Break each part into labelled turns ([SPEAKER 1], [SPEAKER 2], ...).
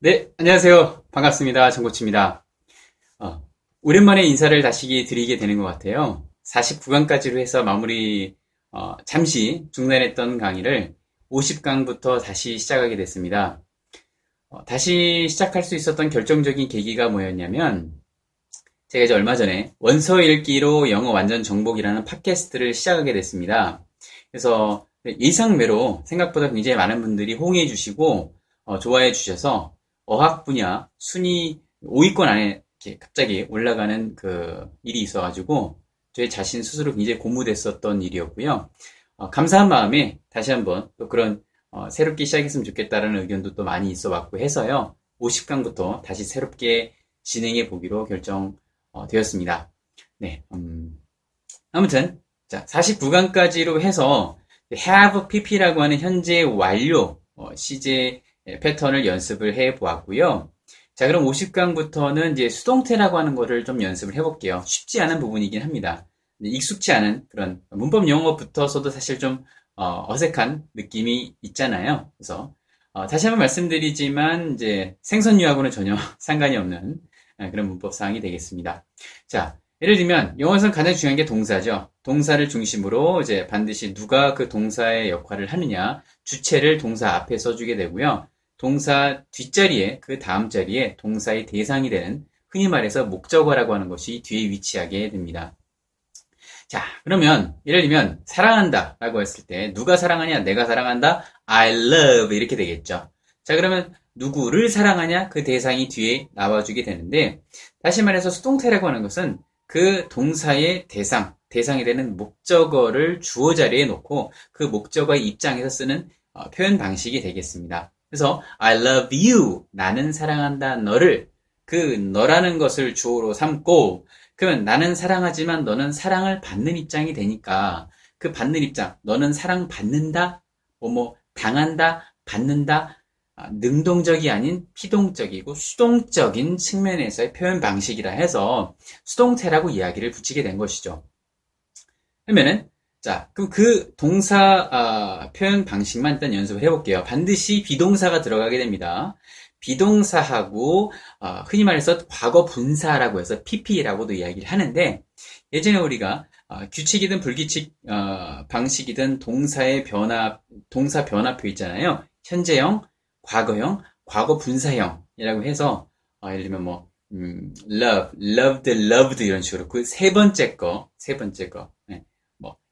[SPEAKER 1] 네, 안녕하세요. 반갑습니다. 정고치입니다. 어, 오랜만에 인사를 다시 드리게 되는 것 같아요. 49강까지로 해서 마무리, 어, 잠시 중단했던 강의를 50강부터 다시 시작하게 됐습니다. 어, 다시 시작할 수 있었던 결정적인 계기가 뭐였냐면, 제가 이제 얼마 전에 원서 읽기로 영어 완전 정복이라는 팟캐스트를 시작하게 됐습니다. 그래서 예상외로 생각보다 굉장히 많은 분들이 호응해 주시고, 어, 좋아해 주셔서 어학 분야 순위 5위권 안에 이렇게 갑자기 올라가는 그 일이 있어가지고 제 자신 스스로 굉장히 고무됐었던 일이었고요. 어, 감사한 마음에 다시 한번 또 그런 어, 새롭게 시작했으면 좋겠다라는 의견도 또 많이 있어 왔고 해서요. 50강부터 다시 새롭게 진행해 보기로 결정되었습니다. 어, 네, 음, 아무튼 자 49강까지로 해서 have pp라고 하는 현재 완료 어, 예, 패턴을 연습을 해 보았고요. 자, 그럼 50강부터는 이제 수동태라고 하는 거를 좀 연습을 해 볼게요. 쉽지 않은 부분이긴 합니다. 익숙치 않은 그런 문법 용어부터서도 사실 좀 어, 색한 느낌이 있잖아요. 그래서 어, 다시 한번 말씀드리지만 이제 생선유하고는 전혀 상관이 없는 예, 그런 문법 사항이 되겠습니다. 자, 예를 들면 영어에서는 가장 중요한 게 동사죠. 동사를 중심으로 이제 반드시 누가 그 동사의 역할을 하느냐 주체를 동사 앞에 써주게 되고요. 동사 뒷자리에 그 다음 자리에 동사의 대상이 되는 흔히 말해서 목적어라고 하는 것이 뒤에 위치하게 됩니다. 자, 그러면 예를 들면 사랑한다 라고 했을 때 누가 사랑하냐? 내가 사랑한다. I love 이렇게 되겠죠. 자, 그러면 누구를 사랑하냐? 그 대상이 뒤에 나와주게 되는데 다시 말해서 수동태라고 하는 것은 그 동사의 대상, 대상이 되는 목적어를 주어 자리에 놓고 그 목적어의 입장에서 쓰는 어, 표현 방식이 되겠습니다. 그래서 I love you 나는 사랑한다 너를 그 너라는 것을 주어로 삼고 그러면 나는 사랑하지만 너는 사랑을 받는 입장이 되니까 그 받는 입장 너는 사랑 받는다 뭐뭐 당한다 받는다 아, 능동적이 아닌 피동적이고 수동적인 측면에서의 표현 방식이라 해서 수동태라고 이야기를 붙이게 된 것이죠. 그러면은 자, 그럼 그 동사 어, 표현 방식만 일단 연습을 해볼게요. 반드시 비동사가 들어가게 됩니다. 비동사하고 어, 흔히 말해서 과거 분사라고 해서 PP라고도 이야기를 하는데 예전에 우리가 어, 규칙이든 불규칙 어, 방식이든 동사의 변화 동사 변화표 있잖아요. 현재형, 과거형, 과거 분사형이라고 해서 어, 예를 들면 뭐 음, love, loved, loved 이런 식으로 그 세 번째 거, 세 번째 거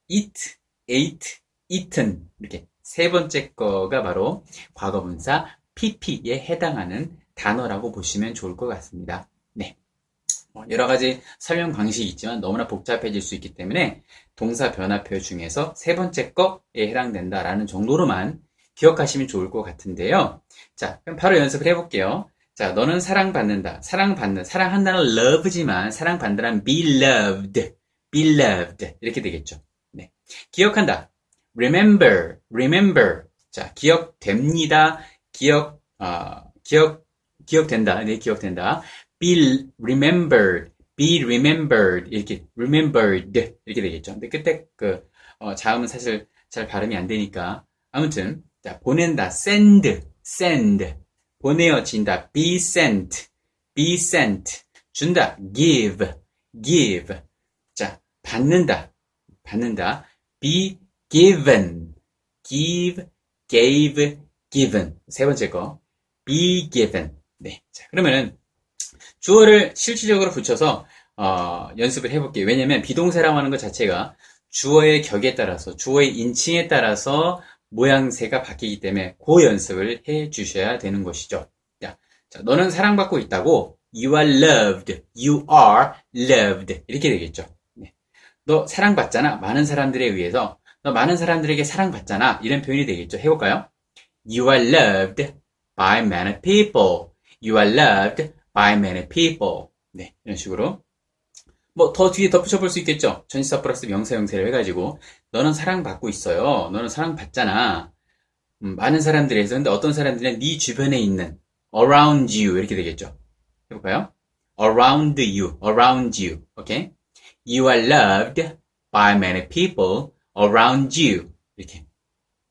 [SPEAKER 1] eat, ate, eaten 이렇게 세 번째 거가 바로 과거분사 pp에 해당하는 단어라고 보시면 좋을 것 같습니다. 네. 뭐 여러 가지 설명 방식이 있지만 너무나 복잡해질 수 있기 때문에 동사 변화표 중에서 세 번째 거에 해당된다라는 정도로만 기억하시면 좋을 것 같은데요. 자, 그럼 바로 연습을 해볼게요. 자, 너는 사랑받는다. 사랑받는, 사랑한다는 love지만 사랑받는다는 be loved, be loved 이렇게 되겠죠. 네. 기억한다. remember, remember. 자, 기억됩니다. 기억, 어, 기억, 기억된다. 네, 기억된다. be remembered, be remembered. 이렇게, remembered. 이렇게 되겠죠. 근데 그때 그, 어, 자음은 사실 잘 발음이 안 되니까. 아무튼, 자, 보낸다. send, send. 보내어진다. be sent, be sent. 준다. give, give. 자, 받는다. 받는다. Be given, give, gave, given. 세 번째 거. be given. 네. 자, 그러면은 주어를 실질적으로 붙여서 어, 연습을 해볼게요. 왜냐면 비동사라고 하는 것 자체가 주어의 격에 따라서 주어의 인칭에 따라서 모양새가 바뀌기 때문에 그 연습을 해 주셔야 되는 것이죠. 자, 자, 너는 사랑받고 있다고 you are loved, you are loved 이렇게 되겠죠. 너 사랑받잖아. 많은 사람들에 의해서. 너 많은 사람들에게 사랑받잖아. 이런 표현이 되겠죠. 해볼까요? You are loved by many people. You are loved by many people. 네, 이런 식으로. 뭐, 더 뒤에 덧붙여 볼 수 있겠죠. 전시사 플러스 명사 형태를 해가지고, 너는 사랑받고 있어요. 너는 사랑받잖아. 음, 많은 사람들에서, 근데 어떤 사람들은 네 주변에 있는, around you, 이렇게 되겠죠. 해볼까요? around you, around you. 오케이? You are loved by many people around you. 이렇게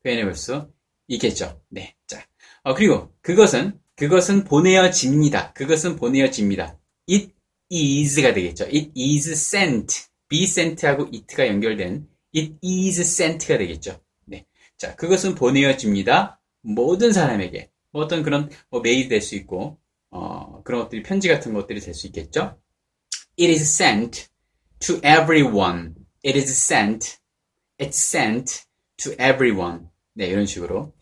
[SPEAKER 1] 표현해 볼 수 있겠죠. 네. 자. 어, 그리고 그것은 그것은 보내어집니다. 그것은 보내어집니다. It is가 되겠죠. It is sent. be sent하고 it가 연결된 it is sent가 되겠죠. 네. 자, 그것은 보내어집니다. 모든 사람에게. 뭐 어떤 그런 뭐 메일이 될 수 있고, 어, 그런 것들이 편지 같은 것들이 될 수 있겠죠. It is sent to everyone. It is sent. It's sent to everyone. 네, 이런 식으로.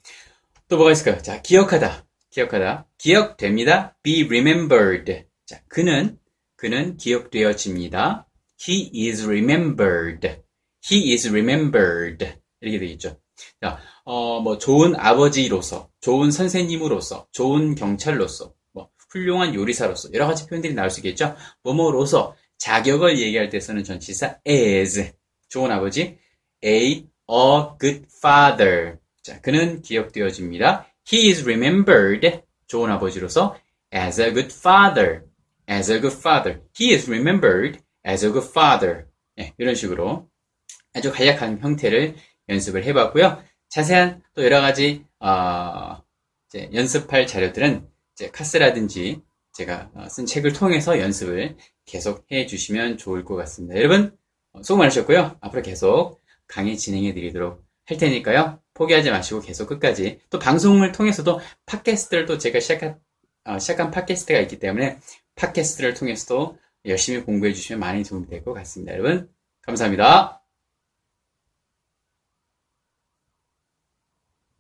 [SPEAKER 1] 또 뭐가 있을까요? 자, 기억하다. 기억하다. 기억됩니다. be remembered. 자, 그는, 그는 기억되어집니다. He is remembered. He is remembered. 이렇게 되겠죠. 자, 어, 뭐, 좋은 아버지로서, 좋은 선생님으로서, 좋은 경찰로서, 뭐, 훌륭한 요리사로서, 여러 가지 표현들이 나올 수 있겠죠? 뭐뭐로서, 자격을 얘기할 때 쓰는 전치사 as. 좋은 아버지. A, a good father. 자, 그는 기억되어집니다. He is remembered. 좋은 아버지로서 as a good father. as a good father. He is remembered as a good father. 네, 이런 식으로 아주 간략한 형태를 연습을 해봤고요. 자세한 또 여러 가지 어, 연습할 자료들은 카스라든지 제가 어, 쓴 책을 통해서 연습을 계속 해 주시면 좋을 것 같습니다. 여러분 수고 많으셨고요. 앞으로 계속 강의 진행해 드리도록 할 테니까요. 포기하지 마시고 계속 끝까지 또 방송을 통해서도 팟캐스트를 또 제가 시작한 어, 시작한 팟캐스트가 있기 때문에 팟캐스트를 통해서도 열심히 공부해 주시면 많이 도움이 될 것 같습니다. 여러분 감사합니다.